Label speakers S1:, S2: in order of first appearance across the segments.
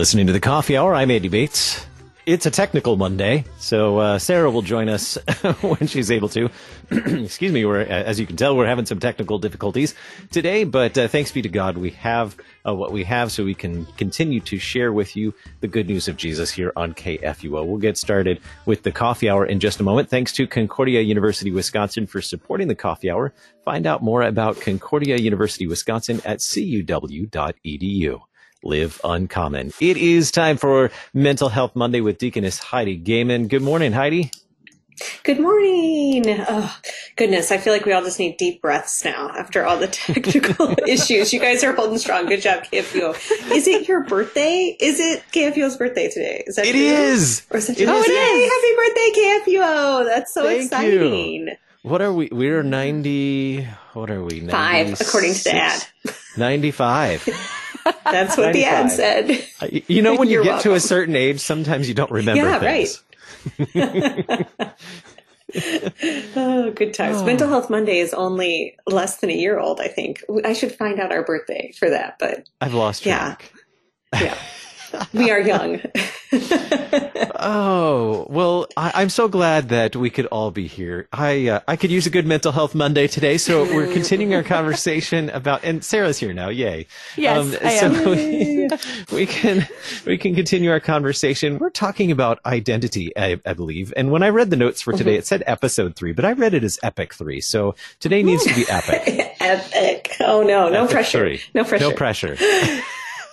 S1: Listening to the Coffee Hour. I'm Andy Bates. It's a technical Monday, so uh, Sarah will join us when she's able to. Excuse me. We're, as you can tell, we're having some technical difficulties today, but uh, thanks be to God, we have uh, what we have, so we can continue to share with you the good news of Jesus here on KFUO. We'll get started with the Coffee Hour in just a moment. Thanks to Concordia University Wisconsin for supporting the Coffee Hour. Find out more about Concordia University Wisconsin at cuw.edu live uncommon. It is time for Mental Health Monday with Deaconess Heidi Goehmann. Good morning, Heidi.
S2: Good morning. Oh, goodness. I feel like we all just need deep breaths now after all the technical issues. You guys are holding strong. Good job, KFUO. Is it your birthday? Is it KFUO's birthday today? Is that
S1: It is.
S2: Or is it,
S1: It
S2: oh,
S1: is.
S2: it is. Happy birthday, KFUO. That's so
S1: Thank
S2: exciting.
S1: you. What are we? We're 90. What are we?
S2: Five, according to the ad.
S1: 95.
S2: That's what the ad said.
S1: You know, when you get to a certain age, sometimes you don't remember
S2: Yeah,
S1: things.
S2: Oh, good times. Mental Health Monday is only less than a year old, I think. I should find out our birthday for that, but
S1: I've lost
S2: Yeah.
S1: track.
S2: yeah. we are young.
S1: Oh well, I, I'm so glad that we could all be here. I uh, I could use a good mental health Monday today, so we're continuing our conversation about. And Sarah's here now, yay!
S3: Yes, I am.
S1: We, we can we can continue our conversation. We're talking about identity, I, I believe. And when I read the notes for
S2: Mm-hmm.
S1: today, it said episode three, but I read it as epic three. So today needs to be epic.
S2: Epic. Oh no, no
S1: Epic
S2: pressure.
S1: three.
S2: No pressure.
S1: No pressure.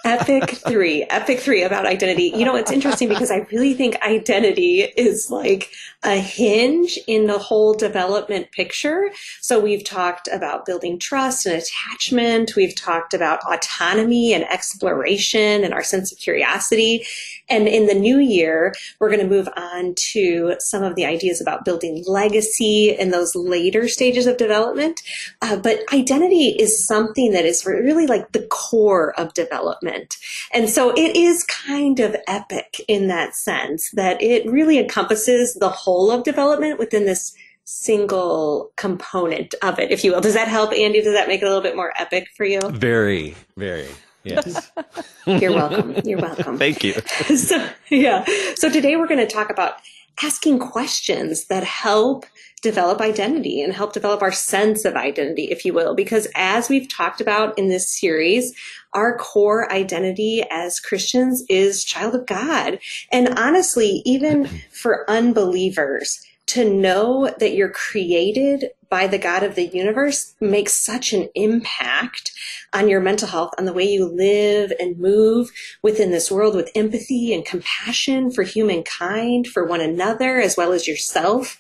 S2: Epic three. Epic three about identity. You know, it's interesting because I really think identity is like a hinge in the whole development picture. So we've talked about building trust and attachment. We've talked about autonomy and exploration and our sense of curiosity. And in the new year, we're going to move on to some of the ideas about building legacy in those later stages of development. Uh, but identity is something that is really like the core of development. And so it is kind of epic in that sense that it really encompasses the whole of development within this single component of it, if you will. Does that help, Andy? Does that make it a little bit more epic for you?
S1: Very, very. Yes.
S2: You're welcome. You're welcome.
S1: Thank you.
S2: so yeah so today we're going to talk about asking questions that help develop identity and help develop our sense of identity if you will because as we've talked about in this series our core identity as christians is child of god and honestly even for unbelievers to know that you're created by the God of the universe makes such an impact on your mental health, on the way you live and move within this world with empathy and compassion for humankind, for one another, as well as yourself.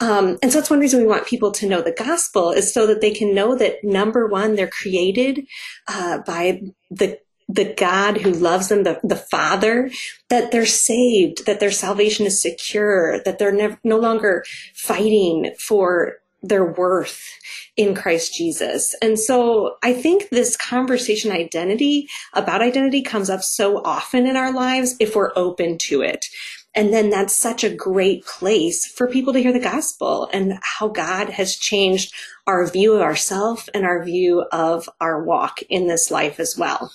S2: Um, and so that's one reason we want people to know the gospel is so that they can know that number one, they're created uh, by the the God who loves them, the, the Father, that they're saved, that their salvation is secure, that they're never, no longer fighting for their worth in Christ Jesus. And so I think this conversation identity about identity comes up so often in our lives if we're open to it. And then that's such a great place for people to hear the gospel and how God has changed our view of ourselves and our view of our walk in this life as well.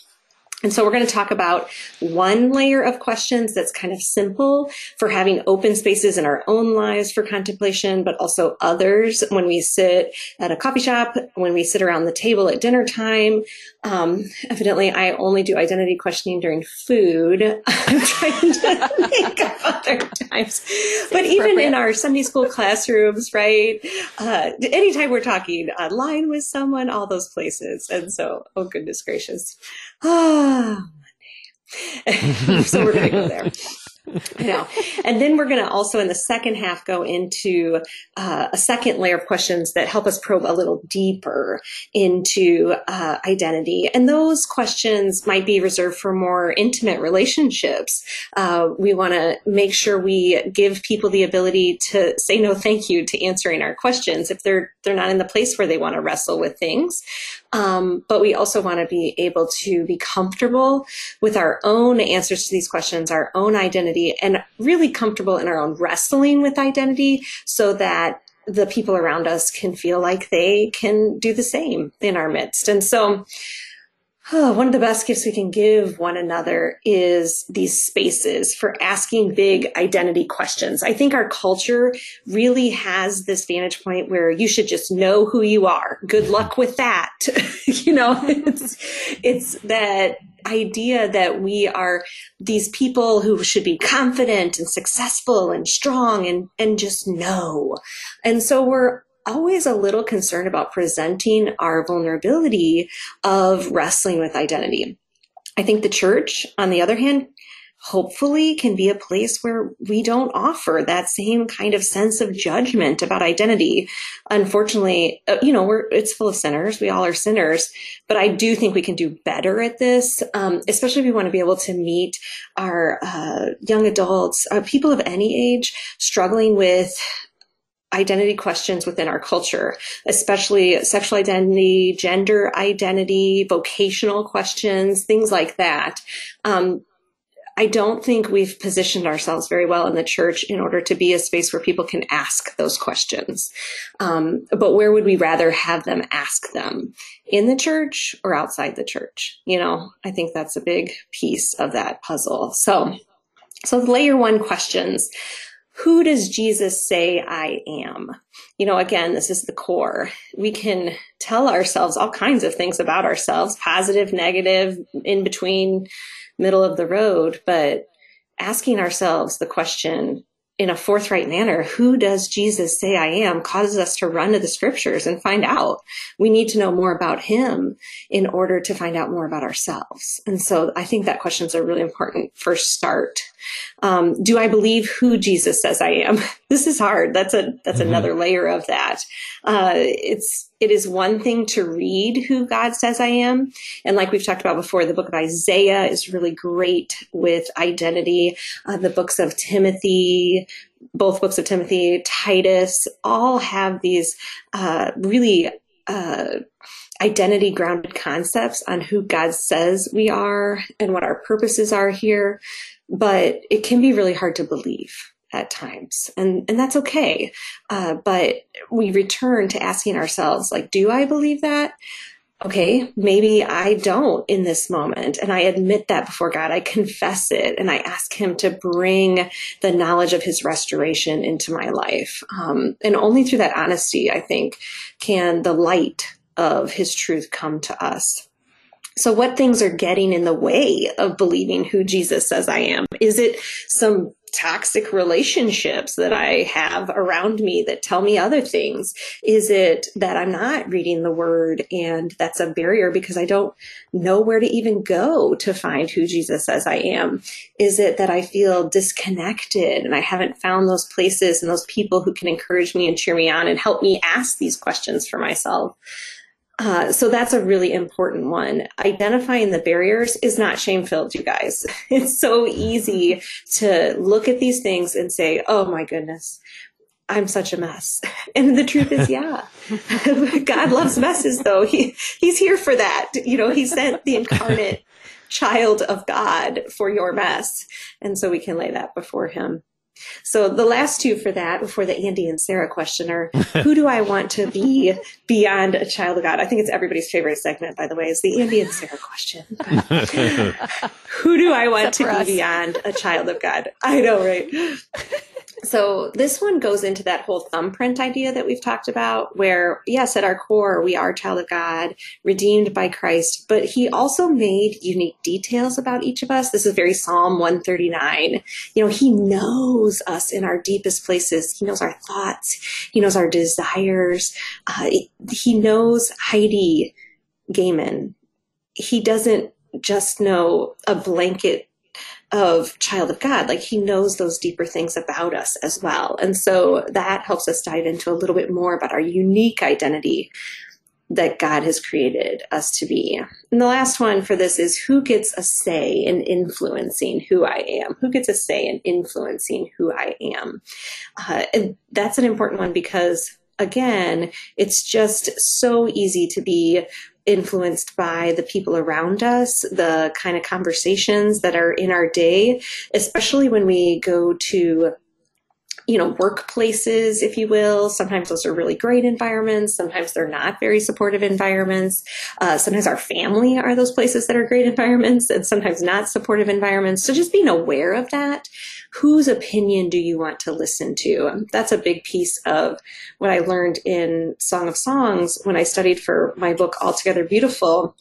S2: And so we're going to talk about one layer of questions that's kind of simple for having open spaces in our own lives for contemplation, but also others when we sit at a coffee shop, when we sit around the table at dinner time. Um, evidently, I only do identity questioning during food. I'm trying to think of other times. But even in our Sunday school classrooms, right? Uh, anytime we're talking online with someone, all those places. And so, oh goodness gracious. So we're going to go there. Know. And then we're going to also in the second half go into uh, a second layer of questions that help us probe a little deeper into uh, identity. And those questions might be reserved for more intimate relationships. Uh, we want to make sure we give people the ability to say no thank you to answering our questions if they're they're not in the place where they want to wrestle with things. Um, but we also want to be able to be comfortable with our own answers to these questions, our own identity, and really comfortable in our own wrestling with identity so that the people around us can feel like they can do the same in our midst. And so, Oh, one of the best gifts we can give one another is these spaces for asking big identity questions. I think our culture really has this vantage point where you should just know who you are. Good luck with that. you know, it's, it's that idea that we are these people who should be confident and successful and strong and, and just know. And so we're always a little concerned about presenting our vulnerability of wrestling with identity. I think the church, on the other hand, hopefully can be a place where we don't offer that same kind of sense of judgment about identity. Unfortunately, uh, you know, we're, it's full of sinners. We all are sinners, but I do think we can do better at this, um, especially if we want to be able to meet our uh, young adults, uh, people of any age struggling with identity questions within our culture, especially sexual identity, gender identity, vocational questions, things like that. Um, I don't think we've positioned ourselves very well in the church in order to be a space where people can ask those questions. Um, but where would we rather have them ask them? In the church or outside the church? You know, I think that's a big piece of that puzzle. So, so the layer one questions who does Jesus say I am? You know, again, this is the core. We can tell ourselves all kinds of things about ourselves, positive, negative, in between, middle of the road, but asking ourselves the question, in a forthright manner, who does Jesus say I am causes us to run to the scriptures and find out. We need to know more about him in order to find out more about ourselves. And so I think that question is a really important first start. Um, do I believe who Jesus says I am? this is hard. That's a, that's mm-hmm. another layer of that. Uh, it's, it is one thing to read who God says I am. And like we've talked about before, the book of Isaiah is really great with identity. Uh, the books of Timothy, both books of Timothy, Titus, all have these uh, really uh, identity grounded concepts on who God says we are and what our purposes are here. But it can be really hard to believe at times and and that's okay. Uh, but we return to asking ourselves like do i believe that? Okay maybe i don't in this moment and i admit that before god. I confess it and i ask him to bring the knowledge of his restoration into my life. Um, and only through that honesty i think can the light of his truth come to us. So, what things are getting in the way of believing who Jesus says I am? Is it some toxic relationships that I have around me that tell me other things? Is it that I'm not reading the word and that's a barrier because I don't know where to even go to find who Jesus says I am? Is it that I feel disconnected and I haven't found those places and those people who can encourage me and cheer me on and help me ask these questions for myself? Uh, so that's a really important one. Identifying the barriers is not shame filled, you guys. It's so easy to look at these things and say, oh my goodness, I'm such a mess. And the truth is, yeah, God loves messes though. He, he's here for that. You know, he sent the incarnate child of God for your mess. And so we can lay that before him. So the last two for that, before the Andy and Sarah question, are who do I want to be beyond a child of God? I think it's everybody's favorite segment, by the way, is the Andy and Sarah question. who do I want Except to be beyond a child of God? I know, right? So this one goes into that whole thumbprint idea that we've talked about, where yes, at our core, we are child of God, redeemed by Christ, but he also made unique details about each of us. This is very Psalm 139. You know, he knows us in our deepest places. He knows our thoughts. He knows our desires. Uh, he knows Heidi Goehmann. He doesn't just know a blanket of child of God. Like he knows those deeper things about us as well. And so that helps us dive into a little bit more about our unique identity that God has created us to be. And the last one for this is who gets a say in influencing who I am? Who gets a say in influencing who I am? Uh, and that's an important one because again, it's just so easy to be influenced by the people around us, the kind of conversations that are in our day, especially when we go to you know, workplaces, if you will. Sometimes those are really great environments. Sometimes they're not very supportive environments. Uh, sometimes our family are those places that are great environments and sometimes not supportive environments. So just being aware of that. Whose opinion do you want to listen to? That's a big piece of what I learned in Song of Songs when I studied for my book, Altogether Beautiful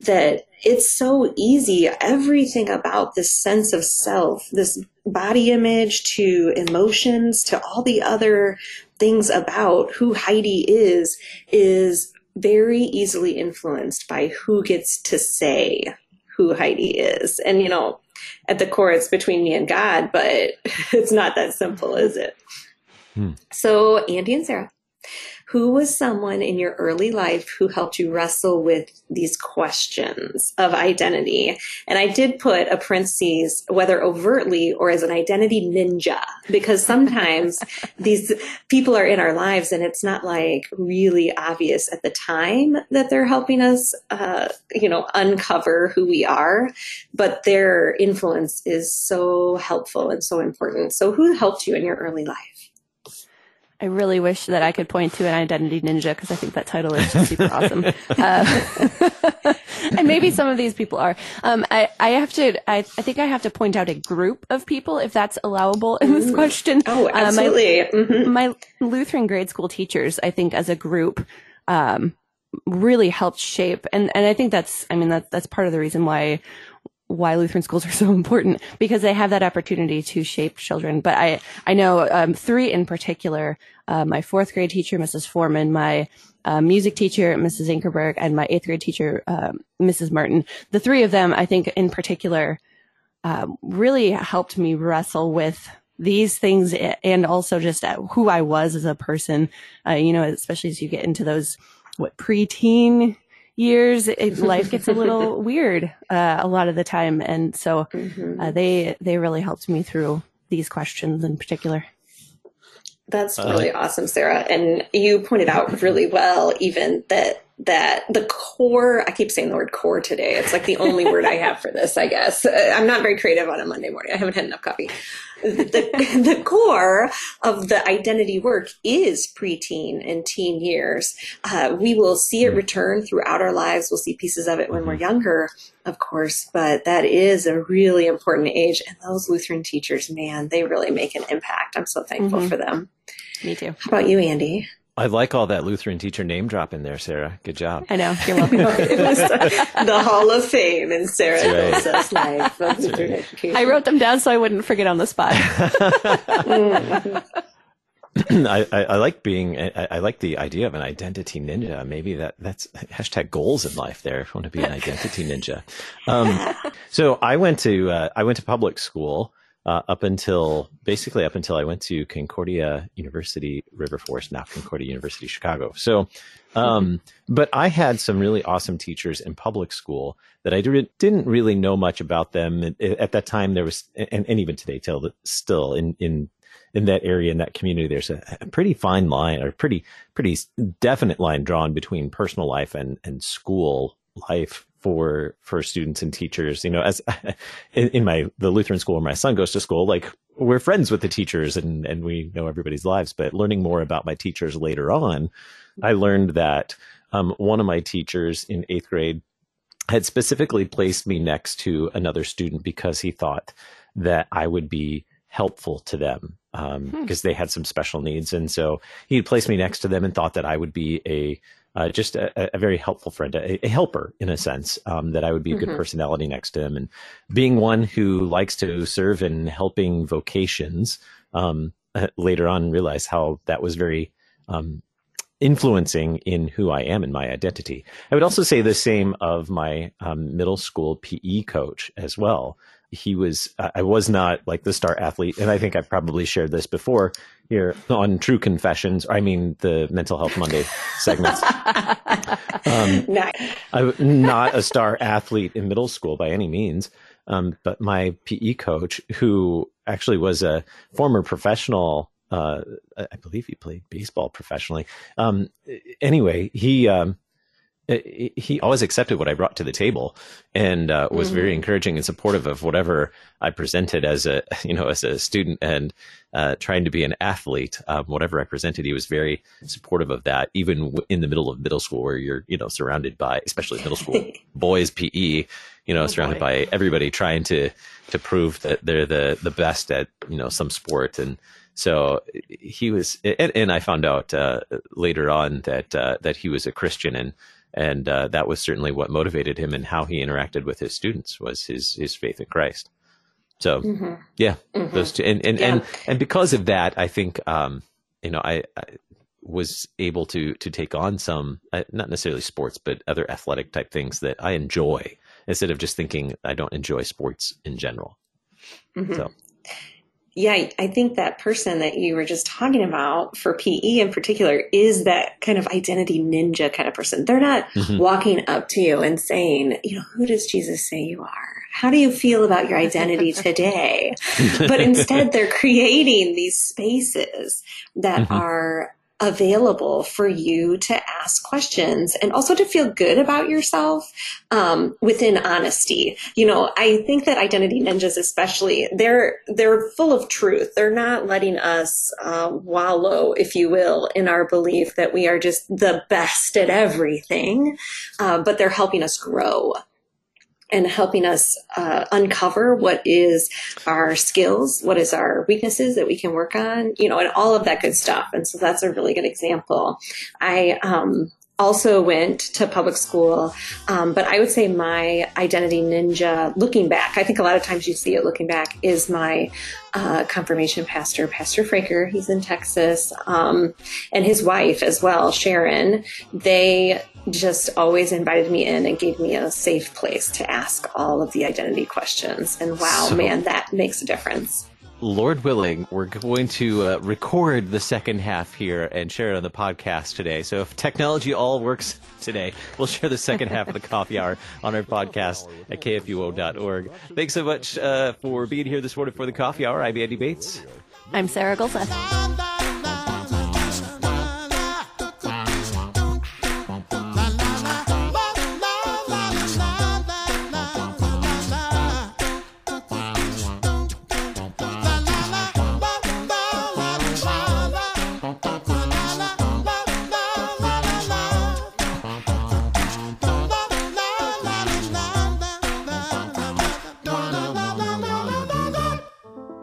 S2: that it's so easy. Everything about this sense of self, this body image to emotions to all the other things about who Heidi is, is very easily influenced by who gets to say who Heidi is. And, you know, at the core, it's between me and God, but it's not that simple, is it? Hmm. So, Andy and Sarah, who was someone in your early life who helped you wrestle with these questions of identity? And I did put a parentheses, whether overtly or as an identity ninja, because sometimes these people are in our lives and it's not like really obvious at the time that they're helping us, uh, you know, uncover who we are, but their influence is so helpful and so important. So who helped you in your early life?
S3: I really wish that I could point to an identity ninja because I think that title is just super awesome. Uh, and maybe some of these people are. Um, I, I have to, I, I think I have to point out a group of people if that's allowable in this question.
S2: Oh, absolutely.
S3: Uh, my, mm-hmm. my, Lutheran grade school teachers, I think as a group, um, really helped shape. And, and I think that's, I mean, that, that's part of the reason why why Lutheran schools are so important because they have that opportunity to shape children. But I, I know um, three in particular, uh, my fourth grade teacher, Mrs. Foreman, my uh, music teacher, Mrs. Inkerberg, and my eighth grade teacher, um, Mrs. Martin. The three of them, I think in particular, um, really helped me wrestle with these things and also just uh, who I was as a person, uh, you know, especially as you get into those, what, preteen years, it, life gets a little weird uh, a lot of the time, and so mm-hmm. uh, they they really helped me through these questions in particular.
S2: That's really uh, awesome, Sarah. And you pointed out really well, even that that the core i keep saying the word core today. It's like the only word i have for this i guess. Uh, i'm not very creative on a monday morning. I haven't had enough coffee. The, the core of the identity work is preteen and teen years. Uh, we will see it return throughout our lives. We'll see pieces of it when we're mm-hmm. younger of course but that is a really important age. And those lutheran teachers man they really make an impact. I'm so thankful mm-hmm. for them.
S3: Me too.
S2: How about you andy
S1: I like all that Lutheran teacher name drop in there, Sarah. Good job.
S3: I know. You're welcome.
S2: the Hall of Fame in Sarah
S3: That's life of Lutheran right. education. I wrote them down so I wouldn't forget on the spot.
S1: I, I, I, like being, I, I, like the idea of an identity ninja. Maybe that, that's hashtag goals in life there. If you want to be an identity ninja. Um, so I went to, uh, I went to public school uh, up until basically up until I went to Concordia University River Forest, now Concordia University Chicago. So, um, but I had some really awesome teachers in public school that I didn't really know much about them at that time. There was, and, and even today, till still in in in that area in that community, there's a, a pretty fine line or pretty pretty definite line drawn between personal life and and school life for for students and teachers you know as in, in, my the lutheran school where my son goes to school like we're friends with the teachers and and we know everybody's lives but learning more about my teachers later on i learned that um, one of my teachers in eighth grade had specifically placed me next to another student because he thought that i would be helpful to them because um, hmm. they had some special needs and so he placed me next to them and thought that i would be a uh, just a, a, very helpful friend, a, a helper in a sense, um, that I would be a good mm-hmm. personality next to him. And being one who likes to serve in helping vocations, um, uh, later on realized how that was very um, influencing in who I am and my identity. I would also say the same of my um, middle school PE coach as well he was I was not like the star athlete, and I think I probably shared this before here on True Confessions. I mean the Mental Health Monday segments. um, nice. I'm not a star athlete in middle school by any means, um, but my PE coach, who actually was a former professional. Uh, I believe he played baseball professionally. Um, anyway, he um, he always accepted what I brought to the table and uh, was mm-hmm. very encouraging and supportive of whatever I presented as a you know as a student and uh, trying to be an athlete. Um, whatever I presented, he was very supportive of that. Even in the middle of middle school, where you're you know surrounded by especially middle school boys PE, you know oh, surrounded boy. by everybody trying to to prove that they're the the best at you know some sport and so he was, and, and I found out uh, later on that uh, that he was a Christian, and and uh, that was certainly what motivated him and how he interacted with his students was his his faith in Christ. So mm-hmm. yeah, mm-hmm. those two, and and, yeah. and and because of that, I think um, you know I, I was able to to take on some uh, not necessarily sports but other athletic type things that I enjoy instead of just thinking I don't enjoy sports in general. Mm-hmm. So
S2: yeah, I think that person that you were just talking about for PE in particular is that kind of identity ninja kind of person. They're not mm-hmm. walking up to you and saying, you know, who does Jesus say you are? How do you feel about your identity today? but instead, they're creating these spaces that mm-hmm. are available for you to ask questions and also to feel good about yourself um, within honesty. You know, I think that identity ninjas, especially, they're they're full of truth. They're not letting us uh, wallow, if you will, in our belief that we are just the best at everything, uh, but they're helping us grow and helping us uh, uncover what is our skills, what is our weaknesses that we can work on, you know, and all of that good stuff. And so that's a really good example. I um, also went to public school, um, but I would say my identity ninja, looking back, I think a lot of times you see it looking back, is my uh, confirmation pastor, Pastor Fraker. He's in Texas, um, and his wife as well, Sharon. They just always invited me in and gave me a safe place to ask all of the identity questions. And wow, so, man, that makes a difference.
S1: Lord willing, we're going to uh, record the second half here and share it on the podcast today. So if technology all works today, we'll share the second half of the coffee hour on our podcast at kfuo.org. Thanks so much uh, for being here this morning for the coffee hour. I'm Andy Bates.
S3: I'm Sarah Gulseth.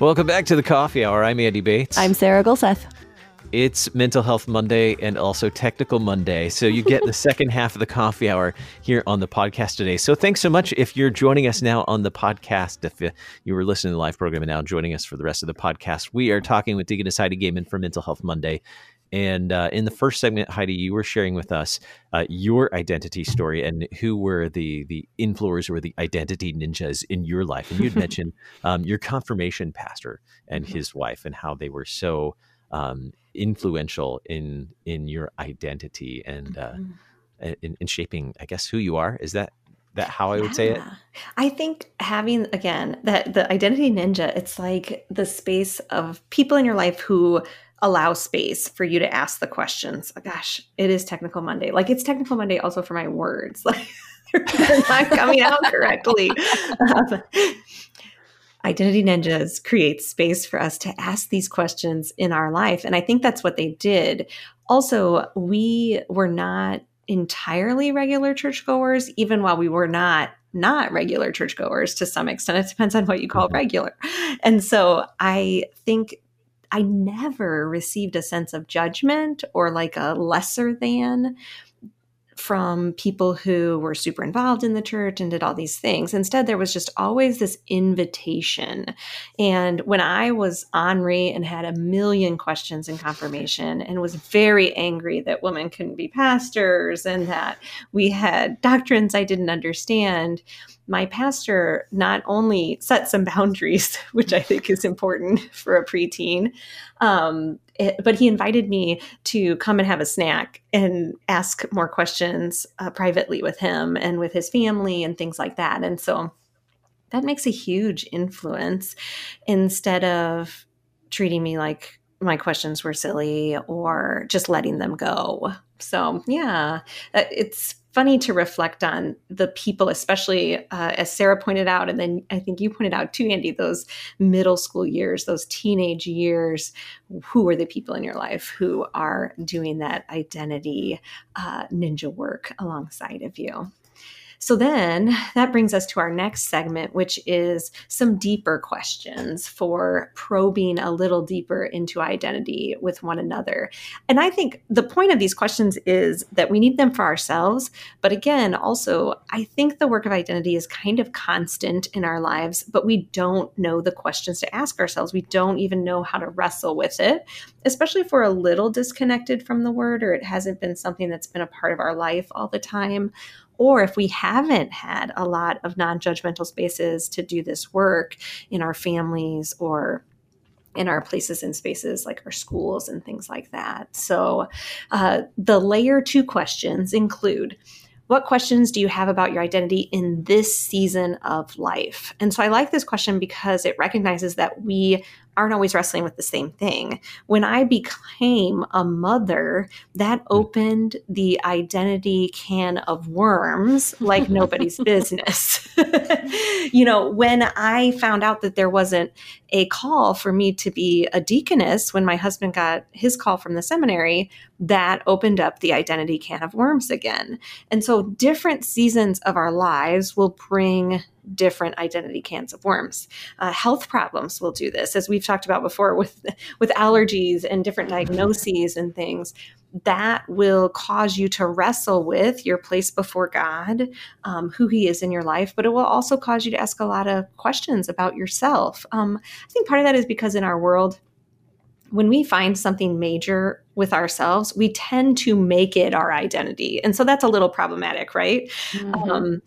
S1: Welcome back to the Coffee Hour. I'm Andy Bates.
S3: I'm Sarah Gulseth.
S1: It's Mental Health Monday and also Technical Monday. So you get the second half of the coffee hour here on the podcast today. So thanks so much if you're joining us now on the podcast. If you were listening to the live program and now joining us for the rest of the podcast, we are talking with Deaconess Heidi Goehmann for Mental Health Monday. And uh, in the first segment, Heidi, you were sharing with us uh, your identity story and who were the the influencers or the identity ninjas in your life. And you'd mentioned um, your confirmation pastor and mm-hmm. his wife and how they were so um, influential in in your identity and uh, mm-hmm. in, in shaping, I guess, who you are. Is that that how I would yeah. say it?
S4: I think having again that the identity ninja, it's like the space of people in your life who allow space for you to ask the questions. Gosh, it is technical Monday. Like it's technical Monday also for my words. Like they're not coming out correctly. Um, Identity Ninjas creates space for us to ask these questions in our life. And I think that's what they did. Also, we were not entirely regular churchgoers, even while we were not not regular churchgoers to some extent. It depends on what you call mm-hmm. regular. And so I think I never received a sense of judgment or like a lesser than
S2: from people who were super involved in the church and did all these things. Instead, there was just always this invitation. And when I was ornery and had a million questions in confirmation and was very angry that women couldn't be pastors and that we had doctrines I didn't understand, my pastor not only set some boundaries, which I think is important for a preteen, um, it, but he invited me to come and have a snack and ask more questions uh, privately with him and with his family and things like that. And so that makes a huge influence instead of treating me like my questions were silly or just letting them go. So, yeah, uh, it's funny to reflect on the people, especially uh, as Sarah pointed out, and then I think you pointed out too, Andy, those middle school years, those teenage years. Who are the people in your life who are doing that identity uh, ninja work alongside of you? So then that brings us to our next segment, which is some deeper questions for probing a little deeper into identity with one another. And I think the point of these questions is that we need them for ourselves. But again, also, I think the work of identity is kind of constant in our lives, but we don't know the questions to ask ourselves. We don't even know how to wrestle with it, especially if we're a little disconnected from the word or it hasn't been something that's been a part of our life all the time or if we haven't had a lot of non judgmental spaces to do this work in our families or in our places and spaces like our schools and things like that. So, uh, the layer two questions include what questions do you have about your identity in this season of life? And so I like this question because it recognizes that we aren't always wrestling with the same thing. When I became a mother, that hmm. opened the identity can of worms like nobody's business. you know, when I found out that there wasn't a call for me to be a deaconess when my husband got his call from the seminary, that opened up the identity can of worms again. And so different seasons of our lives will bring different identity cans of worms. Uh, health problems will do this, as we've talked about before with with allergies and different diagnoses and things. That will cause you to wrestle with your place before God, um, who He is in your life, but it will also cause you to ask a lot of questions about yourself. Um, I think part of that is because in our world, when we find something major with ourselves, we tend to make it our identity. And so that's a little problematic, right? Mm-hmm. Um,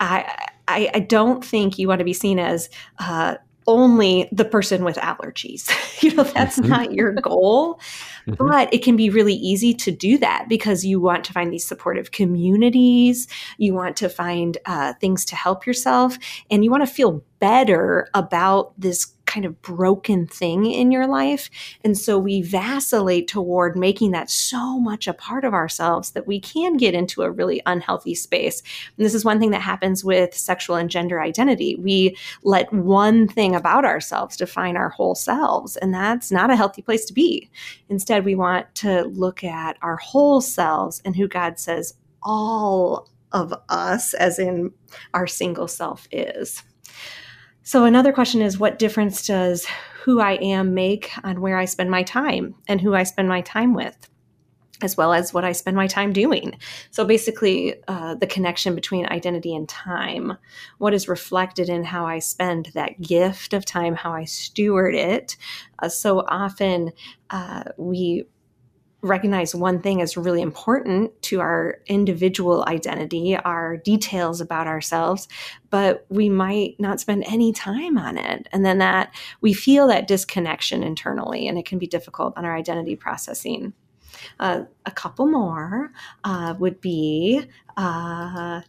S2: I, I, I don't think you want to be seen as uh, only the person with allergies. you know, that's mm-hmm. not your goal. Mm-hmm. But it can be really easy to do that because you want to find these supportive communities. You want to find uh, things to help yourself and you want to feel better about this kind of broken thing in your life. And so we vacillate toward making that so much a part of ourselves that we can get into a really unhealthy space. And this is one thing that happens with sexual and gender identity. We let one thing about ourselves define our whole selves, and that's not a healthy place to be. Instead, we want to look at our whole selves and who God says all of us, as in our single self, is. So, another question is what difference does who I am make on where I spend my time and who I spend my time with? As well as what I spend my time doing. So, basically, uh, the connection between identity and time, what is reflected in how I spend that gift of time, how I steward it. Uh, so often, uh, we recognize one thing as really important to our individual identity, our details about ourselves, but we might not spend any time on it. And then that we feel that disconnection internally, and it can be difficult on our identity processing. Uh, a couple more uh, would be uh,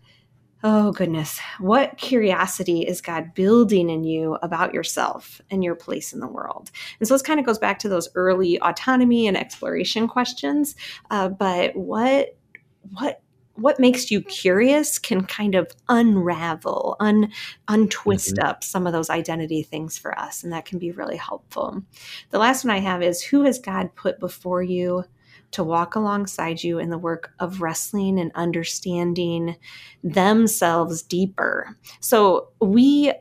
S2: Oh, goodness. What curiosity is God building in you about yourself and your place in the world? And so this kind of goes back to those early autonomy and exploration questions. Uh, but what, what, what makes you curious can kind of unravel, un, untwist mm-hmm. up some of those identity things for us. And that can be really helpful. The last one I have is who has God put before you to walk alongside you in the work of wrestling and understanding themselves deeper. So we,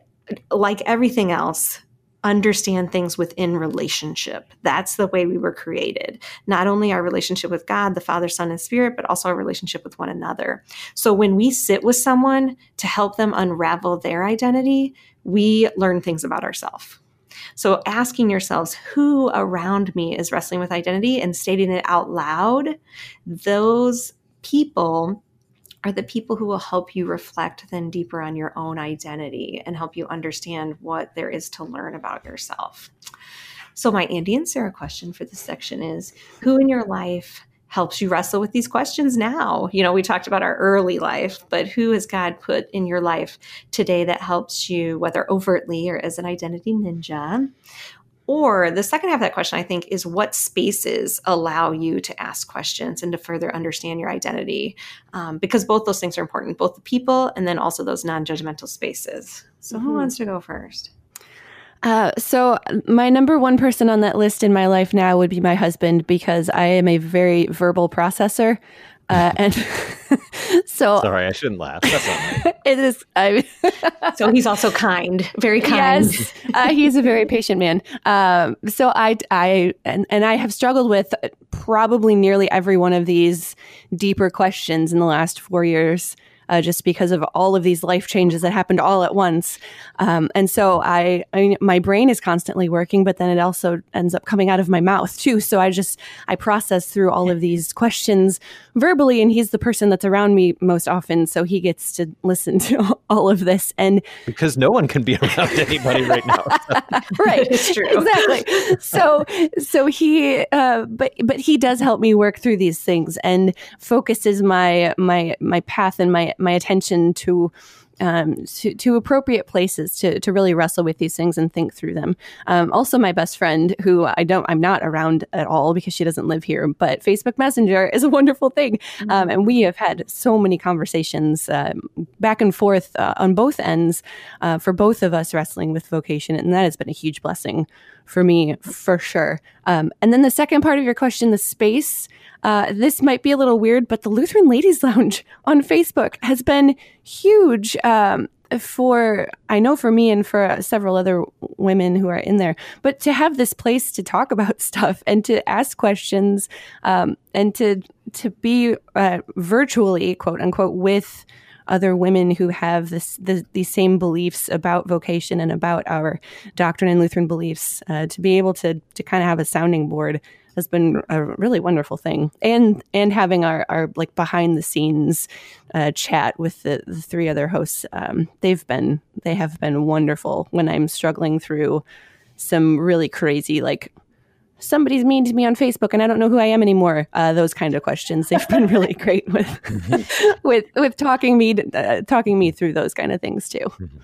S2: like everything else, understand things within relationship. That's the way we were created. Not only our relationship with God, the Father, Son, and Spirit, but also our relationship with one another. So when we sit with someone to help them unravel their identity, we learn things about ourselves. So asking yourselves who around me is wrestling with identity and stating it out loud, those people are the people who will help you reflect then deeper on your own identity and help you understand what there is to learn about yourself. So, my Andy and Sarah question for this section is Who in your life helps you wrestle with these questions now? You know, we talked about our early life, but who has God put in your life today that helps you, whether overtly or as an identity ninja? Or the second half of that question, I think, is what spaces allow you to ask questions and to further understand your identity? Um, because both those things are important, both the people and then also those non judgmental spaces. So, mm-hmm. who wants to go first?
S3: Uh, so my number one person on that list in my life now would be my husband because I am a very verbal processor. Uh, and so
S1: sorry, I shouldn't laugh.
S3: it is. I,
S2: so he's also kind, very kind.
S3: Yes, uh, he's a very patient man. Um, so I, I, and, and I have struggled with probably nearly every one of these deeper questions in the last four years uh, just because of all of these life changes that happened all at once. Um, and so I, I my brain is constantly working, but then it also ends up coming out of my mouth too. So I just, I process through all of these questions verbally, and he's the person that's around me most often. So he gets to listen to all of this. And
S1: because no one can be around anybody right now.
S3: right. It's true. Exactly. So, so he, uh, but, but he does help me work through these things and focuses my, my, my path and my, my attention to um, to, to, appropriate places to, to really wrestle with these things and think through them. Um, also, my best friend, who I don't, I'm not around at all because she doesn't live here, but Facebook Messenger is a wonderful thing. Mm-hmm. Um, and we have had so many conversations uh, back and forth uh, on both ends uh, for both of us wrestling with vocation. And that has been a huge blessing for me, for sure. Um, and then the second part of your question, the space. Uh, this might be a little weird, but the Lutheran Ladies Lounge on Facebook has been huge. Um, for I know for me and for several other women who are in there, but to have this place to talk about stuff and to ask questions um, and to to be uh, virtually quote unquote with other women who have this the, these same beliefs about vocation and about our doctrine and Lutheran beliefs uh, to be able to to kind of have a sounding board has been a really wonderful thing and and having our, our like behind the scenes uh, chat with the, the, three other hosts um, they've been they have been wonderful when i'm struggling through some really crazy like somebody's mean to me on facebook and i don't know who i am anymore uh, those kind of questions they've been really great with mm-hmm. with with talking me uh, talking me through those kind of things too mm-hmm.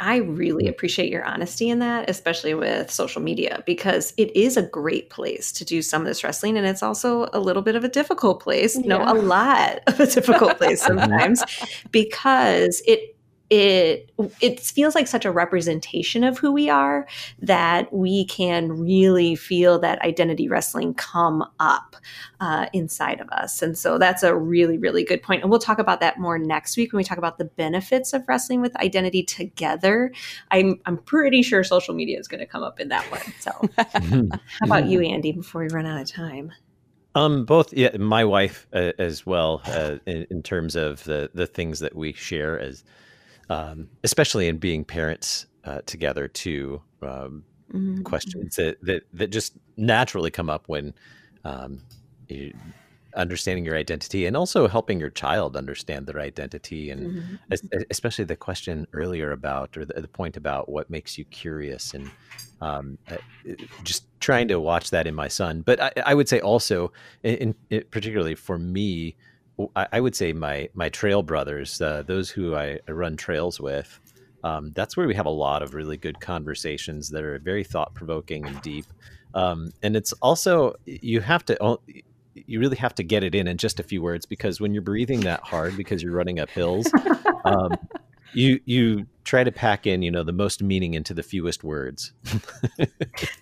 S2: I really appreciate your honesty in that, especially with social media, because it is a great place to do some of this wrestling. And it's also a little bit of a difficult place. Yeah. No, a lot of a difficult place sometimes because it it it feels like such a representation of who we are that we can really feel that identity wrestling come up uh, inside of us. And so that's a really really good point. point and we'll talk about that more next week when we talk about the benefits of wrestling with identity together. I'm, I'm pretty sure social media is going to come up in that one so. How about you andy before we run out of time?
S1: Um, both, yeah, my wife uh, as well, uh, in, in, terms of the the things that we share as um, especially in being parents uh, together too. Um, mm-hmm. Questions that, that that just naturally come up when um, you, understanding your identity and also helping your child understand their identity and mm-hmm. especially the question earlier about or the, the, point about what makes you curious and um, uh, just trying to watch that in my son but i, I would say also in, in, particularly for me I, would say my my trail brothers, uh, those who I, I, run trails with, um, that's where we have a lot of really good conversations that are very thought provoking and deep. Um, and it's also you have to you really have to get it in in just a few words because when you're breathing that hard because you're running up hills, um, you you try to pack in you know the most meaning into the fewest words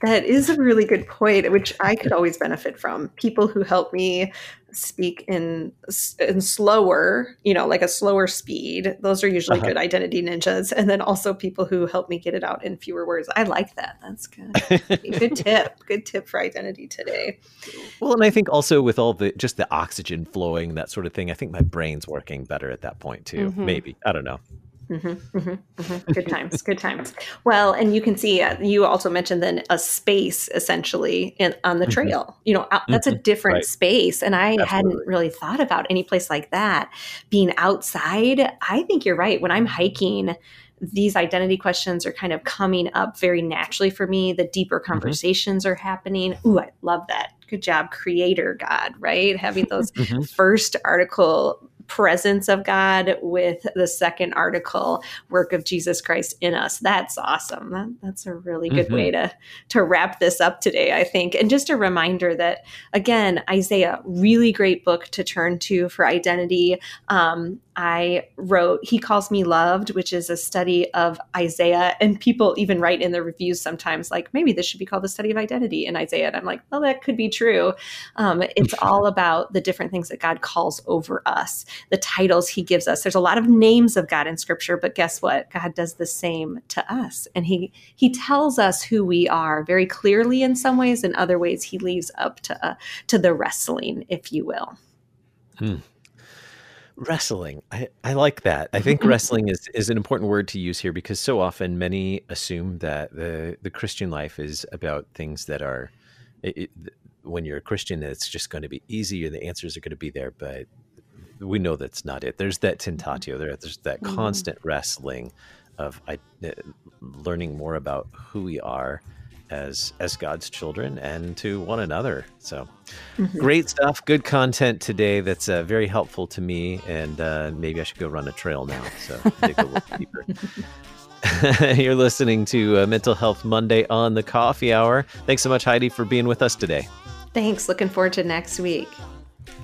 S2: that is a really good point which i could always benefit from people who help me speak in in slower, you know, like a slower speed. Those are usually uh-huh. good identity ninjas. And then also people who help me get it out in fewer words. I like that. That's good. good tip. Good tip for identity today.
S1: Well, and I think also with all the just the oxygen flowing, that sort of thing, I think my brain's working better at that point too. Mm-hmm. Maybe. I don't know.
S2: Mm-hmm, mm-hmm, mm-hmm. Good times, good times. Well, and you can see uh, you also mentioned then a space essentially in, on the mm-hmm. trail. You know, out, that's a mm-hmm. different right. space, and I Absolutely. hadn't really thought about any place like that being outside. I think you're right. When I'm hiking, these identity questions are kind of coming up very naturally for me. The deeper mm-hmm. conversations are happening. Ooh, I love that. Good job, creator God, right? Having those first article presence of God with the second article, work of Jesus Christ in us. That's awesome. That, that's a really good mm-hmm. way to to wrap this up today, I think. And just a reminder that again, Isaiah, really great book to turn to for identity. Um, I wrote He Calls Me Loved, which is a study of Isaiah. And people even write in the reviews sometimes, like, maybe this should be called the study of identity in Isaiah. And I'm like, well, that could be true. Um, it's all about the different things that God calls over us, the titles He gives us. There's a lot of names of God in Scripture, but guess what? God does the same to us. And He, he tells us who we are very clearly in some ways. In other ways, He leaves up to, uh, to the wrestling, if you will.
S1: Hmm. Wrestling. I, I like that. I think wrestling is, is an important word to use here because so often many assume that the, the Christian life is about things that are, it, it, when you're a Christian, it's just going to be easy and the answers are going to be there. But we know that's not it. There's that tentatio, there, there's that mm-hmm. constant wrestling of I, uh, learning more about who we are as as God's children and to one another. So mm-hmm. great stuff, good content today. That's uh, very helpful to me, and uh, maybe I should go run a trail now. So dig a little deeper. You're listening to uh, Mental Health Monday on the Coffee Hour. Thanks so much, Heidi, for being with us today.
S2: Thanks. Looking forward to next week.